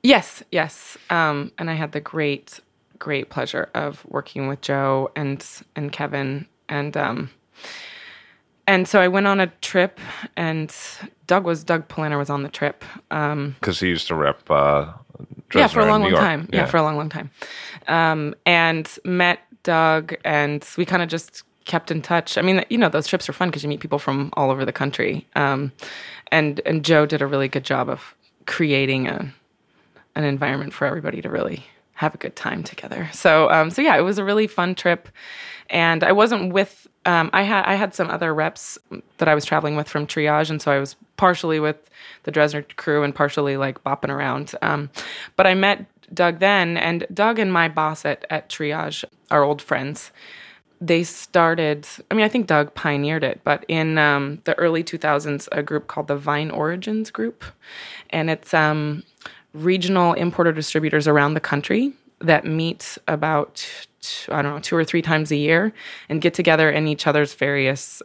yes yes um, and i had the great great pleasure of working with joe and and kevin and um, and so I went on a trip, and Doug was Doug Polaner was on the trip. Um, Because he used to rep. Uh, yeah, for a long, long time. Yeah. for a long, long time. Um, and met Doug, and we kind of just kept in touch. I mean, you know, those trips are fun because you meet people from all over the country. Um, and and Joe did a really good job of creating a an environment for everybody to really have a good time together. So um, so yeah, it was a really fun trip, and I wasn't with. Um, I had I had some other reps that I was traveling with from Triage, and so I was partially with the Dressner crew and partially like bopping around. Um, but I met Doug then, and Doug and my boss at at Triage are old friends. They started. I mean, I think Doug pioneered it, but in um, the early 2000s, a group called the Vine Origins Group, and it's um, regional importer distributors around the country that meet about I don't know two or three times a year and get together in each other's various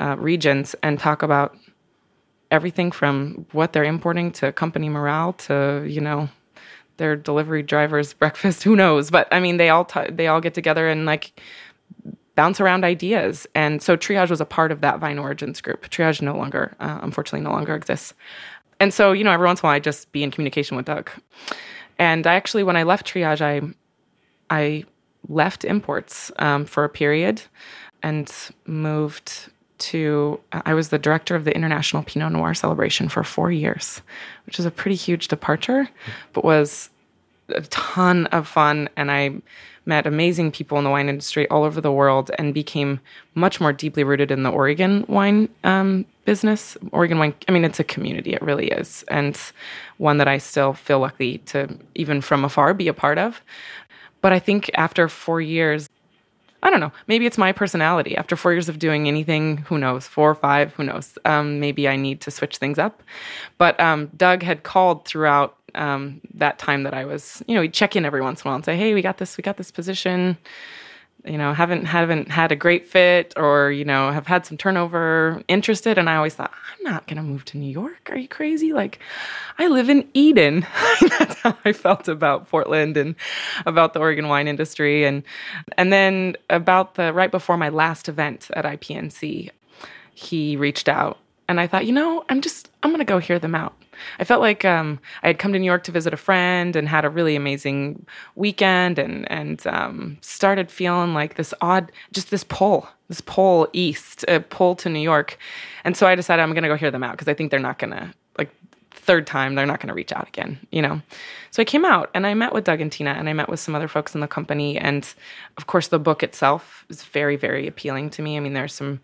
uh, regions and talk about everything from what they're importing to company morale to you know their delivery drivers breakfast who knows? But i mean they all t- they all get together and like bounce around ideas. And so triage was a part of that vine origins group. Triage no longer uh, unfortunately no longer exists. And so you know every once in a while i just be in communication with doug. And i actually when i left triage i i left imports um, for a period and moved to i was the director of the international pinot noir celebration for four years which was a pretty huge departure but was a ton of fun and I met amazing people in the wine industry all over the world and became much more deeply rooted in the Oregon wine um, business. Oregon wine, I mean, it's a community, it really is, and one that I still feel lucky to, even from afar, be a part of. But I think after four years, I don't know. Maybe it's my personality. After four years of doing anything, who knows? Four or five, who knows? Um, maybe I need to switch things up. But um, Doug had called throughout um, that time that I was, you know, he'd check in every once in a while and say, "Hey, we got this, we got this position. You know, haven't haven't had a great fit, or you know, have had some turnover. Interested?" And I always thought, "I'm not going to move to New York. Are you crazy? Like, I live in Eden." That's how I felt about Portland and about the Oregon wine industry, and and then about the right before my last event at IPNC, he reached out, and I thought, you know, I'm just I'm going to go hear them out. I felt like um, I had come to New York to visit a friend and had a really amazing weekend, and and um, started feeling like this odd, just this pull, this pull east, a pull to New York, and so I decided I'm going to go hear them out because I think they're not going to like third time they're not going to reach out again, you know. So I came out and I met with Doug and Tina, and I met with some other folks in the company, and of course the book itself is very very appealing to me. I mean, there's some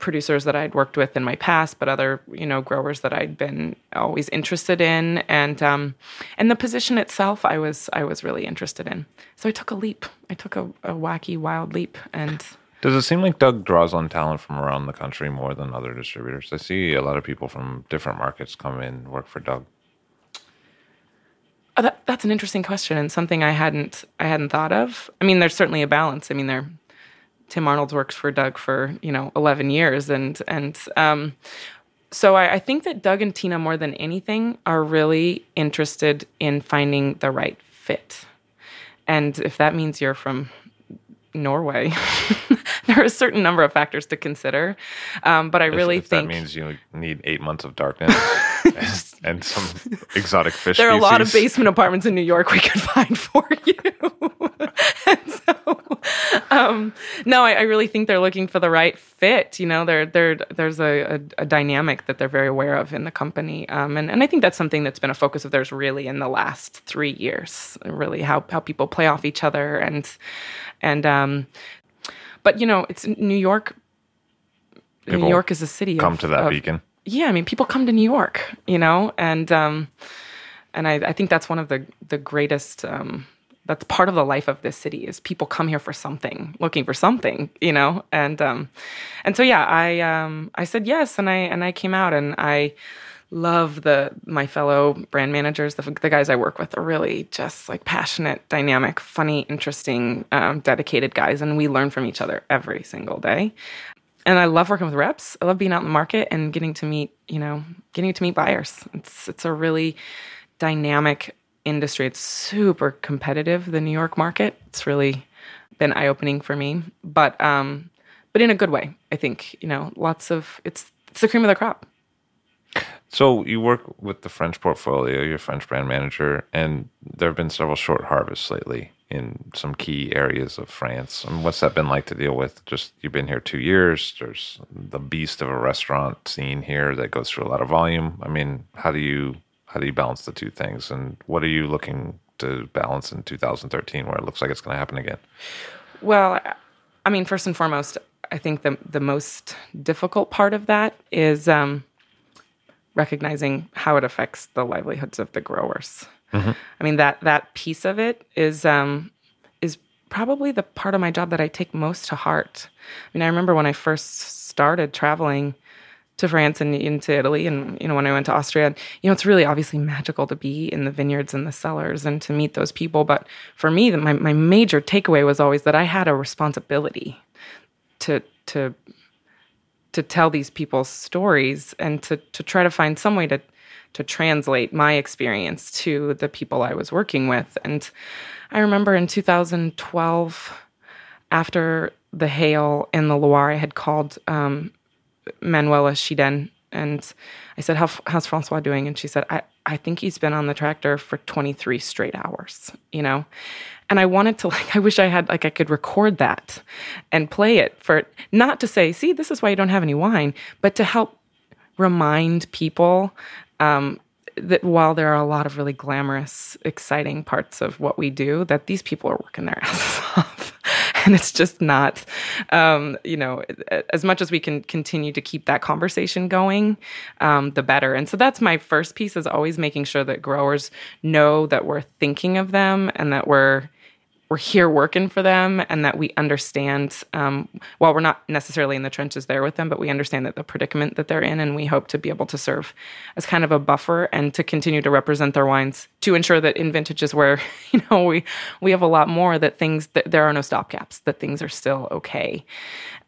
producers that I'd worked with in my past, but other you know growers that I'd been always interested in, and um, and the position itself, I was I was really interested in. So I took a leap. I took a, a wacky, wild leap, and Does it seem like Doug draws on talent from around the country more than other distributors? I see a lot of people from different markets come in work for Doug. Oh, that, that's an interesting question and something I hadn't I hadn't thought of. I mean, there's certainly a balance. I mean, there Tim Arnold's worked for Doug for you know 11 years, and and um, so I, I think that Doug and Tina more than anything are really interested in finding the right fit, and if that means you're from Norway, there are a certain number of factors to consider. Um, but I If- really if, think that means you need eight months of darkness and, and some exotic fish. there are a lot of basement apartments in New York we could find for you. and so, um, no, I, I really think they're looking for the right fit. You know, there, there, there's a, a, a dynamic that they're very aware of in the company, um, and and I think that's something that's been a focus of theirs really in the last three years. Really, how how people play off each other and and um, but you know, it's New York. New York is a city. Come of, to that of- beacon. yeah, I mean, people come to New York, you know, and um, and I, I think that's one of the the greatest. Um, that's part of the life of this city is people come here for something, looking for something, you know, and um, and so yeah, I um, I said yes, and I and I came out, and I love the my fellow brand managers, the, the guys I work with are really just like passionate, dynamic, funny, interesting, um, dedicated guys, and we learn from each other every single day and I love working with reps. I love being out in the market and getting to meet, you know, getting to meet buyers. It's it's a really dynamic industry. It's super competitive, the New York market. It's really been eye opening for me. But um but in a good way. I think you know, lots of it's it's the cream of the crop. So you work with the French portfolio, you're French brand manager, and there have been several short harvests lately in some key areas of France. And what's that been like to deal with? Just you've been here two years. There's the beast of a restaurant scene here that goes through a lot of volume. I mean, how do you how do you balance the two things? And what are you looking to balance in 2013, where it looks like it's going to happen again? Well, I mean, first and foremost, I think the the most difficult part of that is. Um, recognizing how it affects the livelihoods of the growers. Mm-hmm. I mean that that piece of it is um, is probably the part of my job that I take most to heart. I mean, I remember when I first started traveling to France and into Italy, and you know when I went to Austria, you know it's really obviously magical to be in the vineyards and the cellars and to meet those people. But for me, my my major takeaway was always that I had a responsibility to to to tell these people's stories and to to try to find some way to to translate my experience to the people I was working with. And I remember in 2012, after the hail in the Loire, I had called um, Manuela Chidaine and I said, How, "How's Francois doing?" And she said, "I I think he's been on the tractor for 23 straight hours." You know, and I wanted to like I wish I had like I could record that and play it for not to say, "See, this is why you don't have any wine," but to help remind people um, that while there are a lot of really glamorous, exciting parts of what we do, that these people are working their asses off. and it's just not, um, you know, as much as we can continue to keep that conversation going, um, the better. And so that's my first piece is always making sure that growers know that we're thinking of them and that we're we're here working for them and that we understand um, while we're not necessarily in the trenches there with them but we understand that the predicament that they're in and we hope to be able to serve as kind of a buffer and to continue to represent their wines to ensure that in vintages where you know we we have a lot more that things that there are no stopgaps that things are still okay.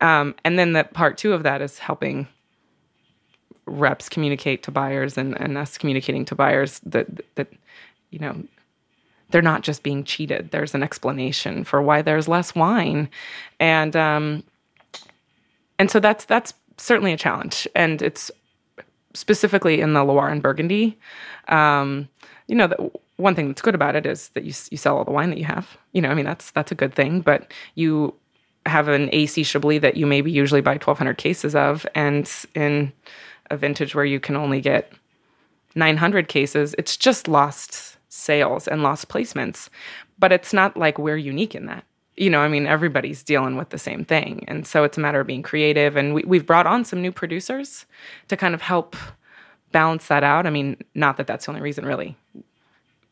Um, and then the part two of that is helping reps communicate to buyers and, and us communicating to buyers that that you know they're not just being cheated. There's an explanation for why there's less wine, and um, and so that's that's certainly a challenge, and it's specifically in the Loire and Burgundy. Um, you know, the, one thing that's good about it is that you you sell all the wine that you have. You know, I mean that's that's a good thing, but you have an AC Chablis that you maybe usually buy 1,200 cases of, and in a vintage where you can only get 900 cases, it's just lost sales and lost placements. But it's not like we're unique in that. You know, I mean, everybody's dealing with the same thing. And so it's a matter of being creative. And we, we've brought on some new producers to kind of help balance that out. I mean, not that that's the only reason, really.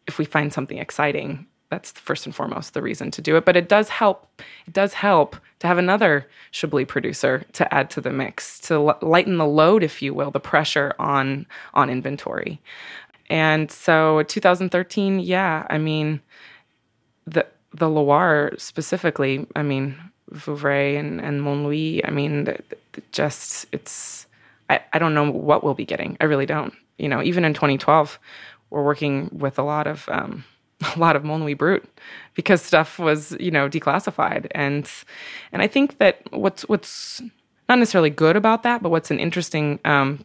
If we find something exciting, that's first and foremost the reason to do it. But it does help. It does help to have another Chablis producer to add to the mix to lighten the load, if you will, the pressure on on inventory. And so 2013, yeah, I mean, the the Loire specifically, I mean, Vouvray and, and Montlouis, I mean, the, the just, it's, I, I don't know what we'll be getting. I really don't. You know, even in 2012, we're working with a lot of, um, a lot of Montlouis Brut because stuff was, you know, declassified. And, and I think that what's, what's not necessarily good about that, but what's an interesting, um,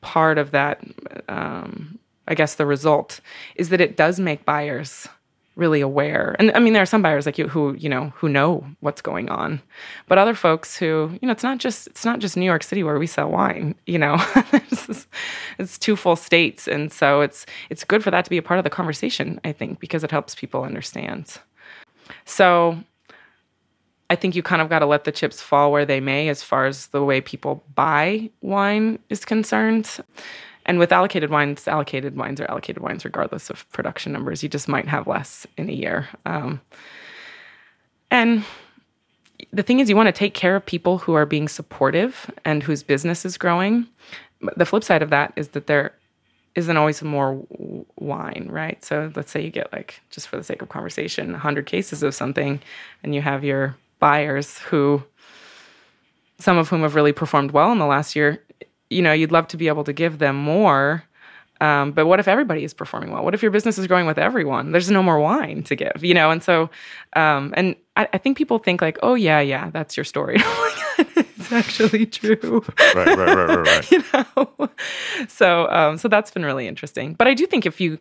part of that, um, I guess the result is that it does make buyers really aware. And I mean, there are some buyers like you who, you know, who know what's going on, but other folks who, you know, it's not just, it's not just New York City where we sell wine, you know, it's, it's two full states. And so it's, it's good for that to be a part of the conversation, I think, because it helps people understand. So I think you kind of got to let the chips fall where they may as far as the way people buy wine is concerned. And with allocated wines, allocated wines are allocated wines regardless of production numbers. You just might have less in a year. Um, and the thing is, you want to take care of people who are being supportive and whose business is growing. But the flip side of that is that there isn't always more wine, right? So let's say you get like, just for the sake of conversation, 100 cases of something, and you have your buyers who, some of whom have really performed well in the last year, you know, you'd love to be able to give them more. Um, but what if everybody is performing well? What if your business is growing with everyone? There's no more wine to give, you know? And so, um, and I, I, think people think like, oh, yeah, yeah, that's your story. it's actually true. Right, right, right, right, right. you know, so um, so that's been really interesting. But I do think if you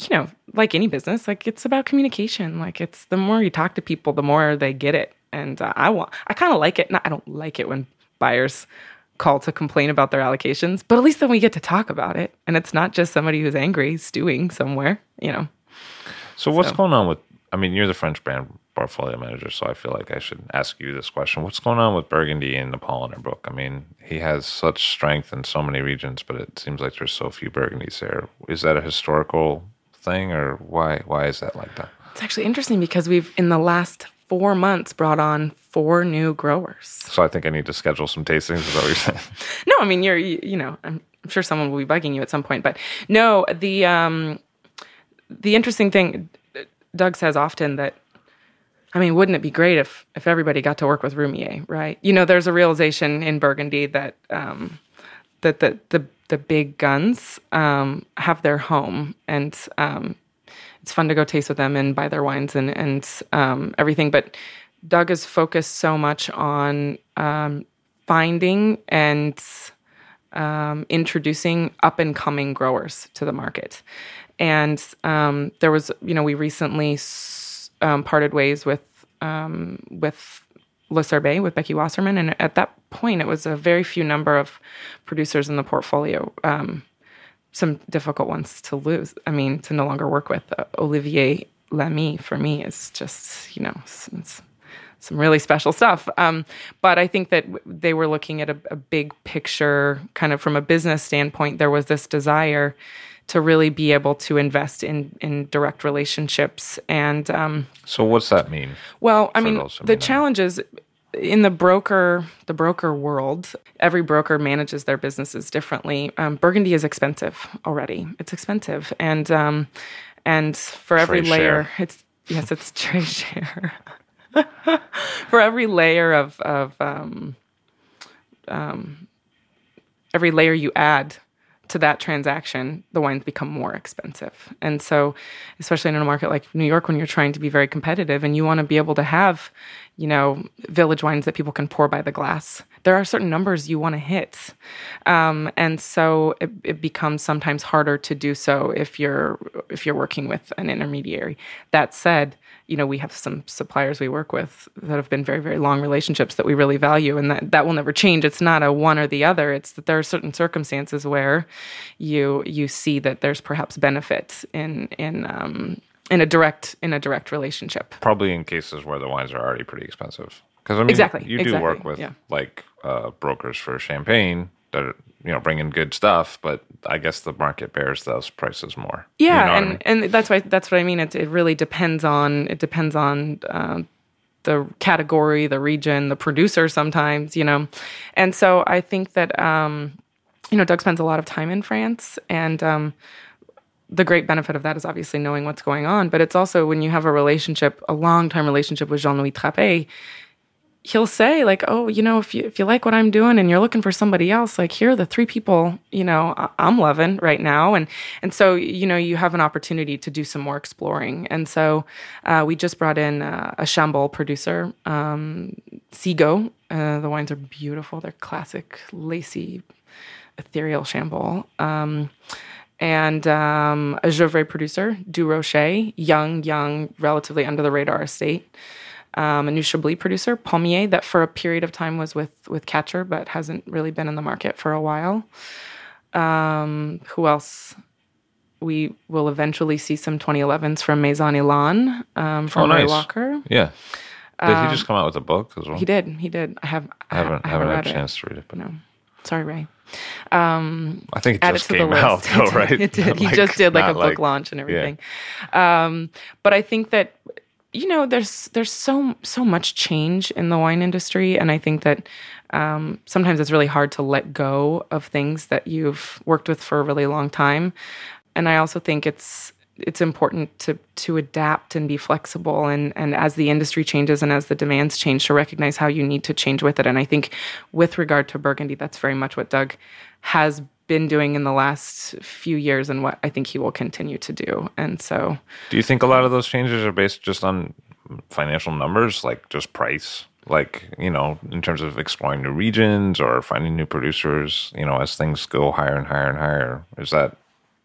you know, like any business, like it's about communication. Like it's the more you talk to people, the more they get it. And uh, I want, I kind of like it. Not, I don't like it when buyers call to complain about their allocations, but at least then we get to talk about it, and it's not just somebody who's angry stewing somewhere. You know. So what's So- going on with? I mean, you're the French brand portfolio manager, so I feel like I should ask you this question: What's going on with Burgundy in the Polaner book? I mean, he has such strength in so many regions, but it seems like there's so few Burgundies there. Is that a historical thing, or why? Why is that like that? It's actually interesting because we've in the last four months brought on four new growers. So I think I need to schedule some tastings. Is that what you're saying? No, I mean you're you, know I'm, I'm sure someone will be bugging you at some point, but no, the um, the interesting thing, Doug says often that. I mean, wouldn't it be great if if everybody got to work with Roumier, right? You know, there's a realization in Burgundy that um, that the the the big guns um, have their home, and um, it's fun to go taste with them and buy their wines and and um, everything. But Doug is focused so much on um, finding and um, introducing up and coming growers to the market. And um, there was, you know, we recently um, parted ways with um, with Le Serbet with Becky Wasserman, and at that point, it was a very few number of producers in the portfolio. Um, some difficult ones to lose. I mean, to no longer work with. Uh, Olivier Lamy for me is just, you know, some really special stuff. Um, but I think that w- they were looking at a, a big picture, kind of from a business standpoint. There was this desire to really be able to invest in in direct relationships and. Um, So what's that mean? well, I mean, the may not. challenge is in the broker the broker world. Every broker manages their businesses differently. Um, Burgundy is expensive already. It's expensive, and um, and for every Trade layer, share. it's yes, it's trade share. for every layer of of um, um, every layer you add to that transaction, the wines become more expensive. And so, especially in a market like New York, when you're trying to be very competitive and you want to be able to have, you know, village wines that people can pour by the glass, there are certain numbers you want to hit. Um, and so it, it becomes sometimes harder to do so if you're if you're working with an intermediary. That said, you know, we have some suppliers we work with that have been very, very long relationships that we really value, and that, that will never change. It's not a one or the other. It's that there are certain circumstances where you you see that there's perhaps benefit in in um, in a direct in a direct relationship. Probably in cases where the wines are already pretty expensive. Because I mean, Exactly, you do exactly, work with yeah. like uh, brokers for champagne that are, you know bring in good stuff, but I guess the market bears those prices more. You Yeah, know what I and mean? and that's why that's what I mean. It it really depends on it depends on uh, the category, the region, the producer. Sometimes you know, and so I think that um, you know Doug spends a lot of time in France, and um, the great benefit of that is obviously knowing what's going on. But it's also when you have a relationship, a long time relationship with Jean Louis Trapet, he'll say like, "Oh, you know, if you if you like what I'm doing and you're looking for somebody else, like here are the three people you know I'm loving right now." And and so you know you have an opportunity to do some more exploring. And so uh, we just brought in uh, a Chambolle producer, um. Uh, the wines are beautiful. They're classic, lacy, ethereal Chambolle. Um, and um, a Gevrey producer, Duroché, young, young, relatively under the radar estate um, a new Chablis producer, Pommier, that for a period of time was with with Catcher, but hasn't really been in the market for a while. Um, who else? We will eventually see some 2011s from Maison Ilan um, from Oh, Ray. Walker. yeah. Did he just come out with a book as well? Um, He did. He did. I have. I haven't, I haven't had read a it. chance to read it, but No, sorry, Ray. I think it add it to the came out, though, right? It did. He Like, just did like a book launch and everything. Um, but I think that you know, there's there's so so much change in the wine industry, and I think that um, sometimes it's really hard to let go of things that you've worked with for a really long time. And I also think it's it's important to to adapt and be flexible. And and as the industry changes and as the demands change to recognize how you need to change with it. And i think with regard to burgundy that's very much what doug has been doing in the last few years and what i think he will continue to do. And so Do you think a lot of those changes are based just on financial numbers, like just price? like you know in terms of exploring new regions or finding new producers you know as things go higher and higher and higher? Is that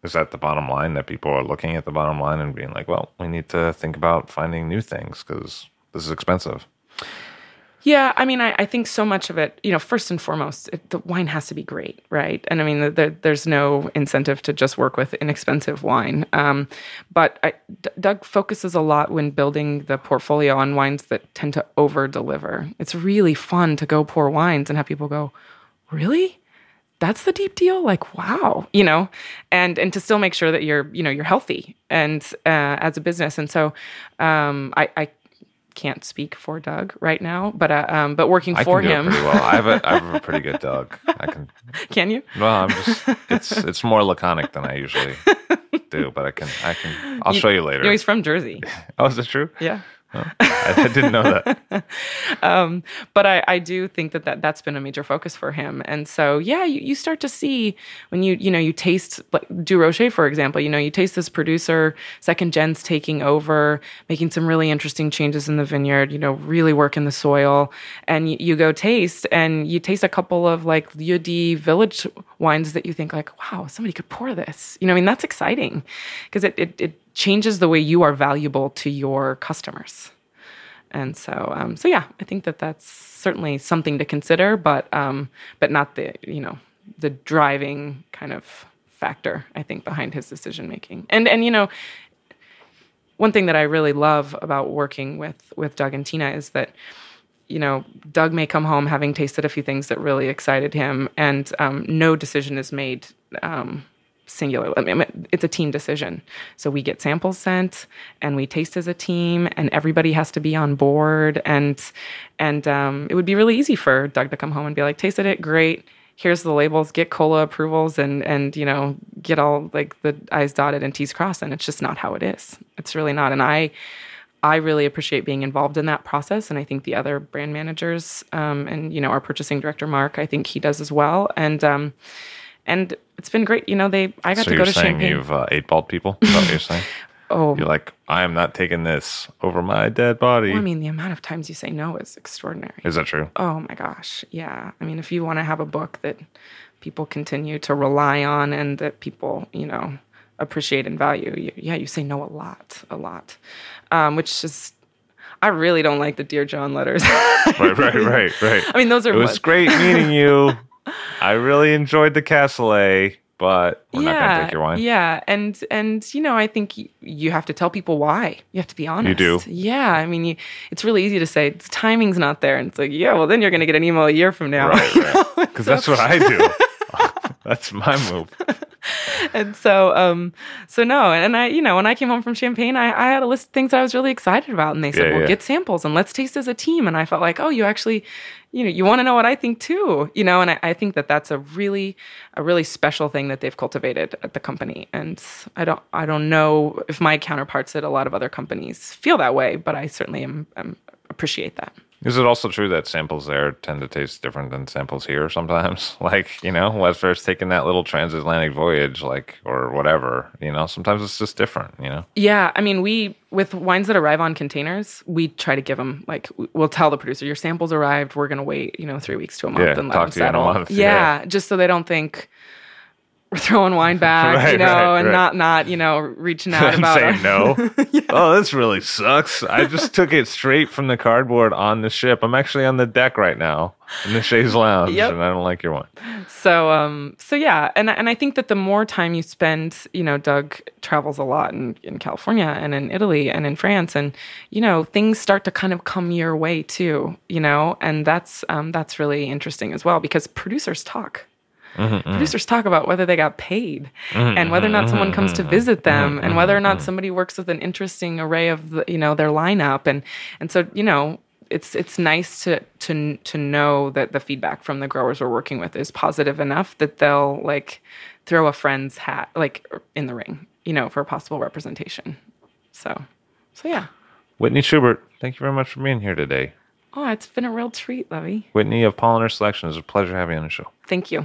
is that the bottom line that people are looking at the bottom line and being like well we need to think about finding new things because this is expensive Yeah, I mean, I, I think so much of it, you know, first and foremost, it, the wine has to be great, right? And I mean, the, the, there's no incentive to just work with inexpensive wine. Um, but I, D- Doug focuses a lot when building the portfolio on wines that tend to over deliver. It's really fun to go pour wines and have people go, really? that's the deep deal like wow you know and and to still make sure that you're you know you're healthy and uh, as a business and so um, I, I can't speak for Doug right now, but uh, um, but working I for can do him, it pretty well. I have a I have a pretty good Doug. I can. can you? Well, I'm just it's it's more laconic than I usually do, but I can I can. I'll show you later. You know, he's from Jersey. oh, is it true? Yeah. I, I didn't know that. um, but I, I do think that, that that's been a major focus for him. And so, yeah, you, you start to see when you, you know, you taste like Duroché, for example, you know, you taste this producer, second gens taking over, making some really interesting changes in the vineyard, you know, really working the soil. And you, you go taste and you taste a couple of like Lieu-dit village wines that you think like, wow, somebody could pour this. You know, I mean, that's exciting because it, it, it changes the way you are valuable to your customers. And so, um, so yeah, I think that that's certainly something to consider, but um, but not the you know the driving kind of factor I think behind his decision making. And and you know, one thing that I really love about working with with Doug and Tina is that you know Doug may come home having tasted a few things that really excited him, and um, no decision is made. Um, singular. I mean, it's a team decision. So we get samples sent and we taste as a team and everybody has to be on board. And, and, um, it would be really easy for Doug to come home and be like, tasted it. Great. Here's the labels, get COLA approvals and, and, you know, get all like the I's dotted and T's crossed. And it's just not how it is. It's really not. And I, I really appreciate being involved in that process, and I think the other brand managers um, and you know our purchasing director Mark, I think he does as well. And um, and it's been great. You know, they I got So to go you're to saying Champagne. you've uh, eight balled people? Is that what you're saying? oh, You're like, I am not taking this over my dead body. well, I mean, the amount of times you say no is extraordinary. Is that true? Oh my gosh, yeah. I mean, if you want to have a book that people continue to rely on and that people, you know, appreciate and value, you, yeah, you say no a lot, a lot, um, which is. I really don't like the Dear John letters. Right, right, right, right. I mean, those are it was great meeting you. I really enjoyed the Cassoulet, but we're not going to take your wine. Yeah, and and you know, I think y- you have to tell people why. You have to be honest. You do. Yeah, I mean, you, it's really easy to say "The timing's not there, and it's like, yeah, well, then you're going to get an email a year from now. Right, right. Because that's what I do. that's my move. and so, um, so no, and I, you know, when I came home from Champagne, I, I had a list of things I was really excited about, and they said, Yeah, well, yeah. get samples and let's taste as a team. And I felt like, oh, you actually, you know, you want to know what I think too, you know, and I, I think that that's a really, a really special thing that they've cultivated at the company. And I don't, I don't know if my counterparts at a lot of other companies feel that way, but I certainly am, am appreciate that. Is it also true that samples there tend to taste different than samples here sometimes? Like, you know, Westfair's taking that little transatlantic voyage, like, or whatever, you know, sometimes it's just different, you know? Yeah, I mean, we with wines that arrive on containers, we try to give them like we'll tell the producer your samples arrived. We're gonna wait, you know, three weeks to a month Yeah, and let them to you in a settle. month, yeah, yeah. just so they don't think we're throwing wine back, Right, you know, right, and right. not not you know reaching out and about saying our- no. Oh, this really sucks. I just took it straight from the cardboard on the ship. I'm actually on the deck right now in the Shays Lounge, Yep. and I don't like your wine. So um so yeah, and and I think that the more time you spend, you know, Doug travels a lot in, in California and in Italy and in France and you know, things start to kind of come your way too, you know, and that's um that's really interesting as well because producers talk. Mm-hmm, mm-hmm. Producers talk about whether they got paid mm-hmm, and whether or not someone comes to visit them and whether or not somebody works with an interesting array of the, you know their lineup and and so you know it's it's nice to to to know that the feedback from the growers we're working with is positive enough that they'll like throw a friend's hat like in the ring, you know, for a possible representation. So, so yeah. Whitney Schubert, thank you very much for being here today. Oh, it's been a real treat, Levi. Whitney of Polaner Selection, it's a pleasure having you on the show. Thank you.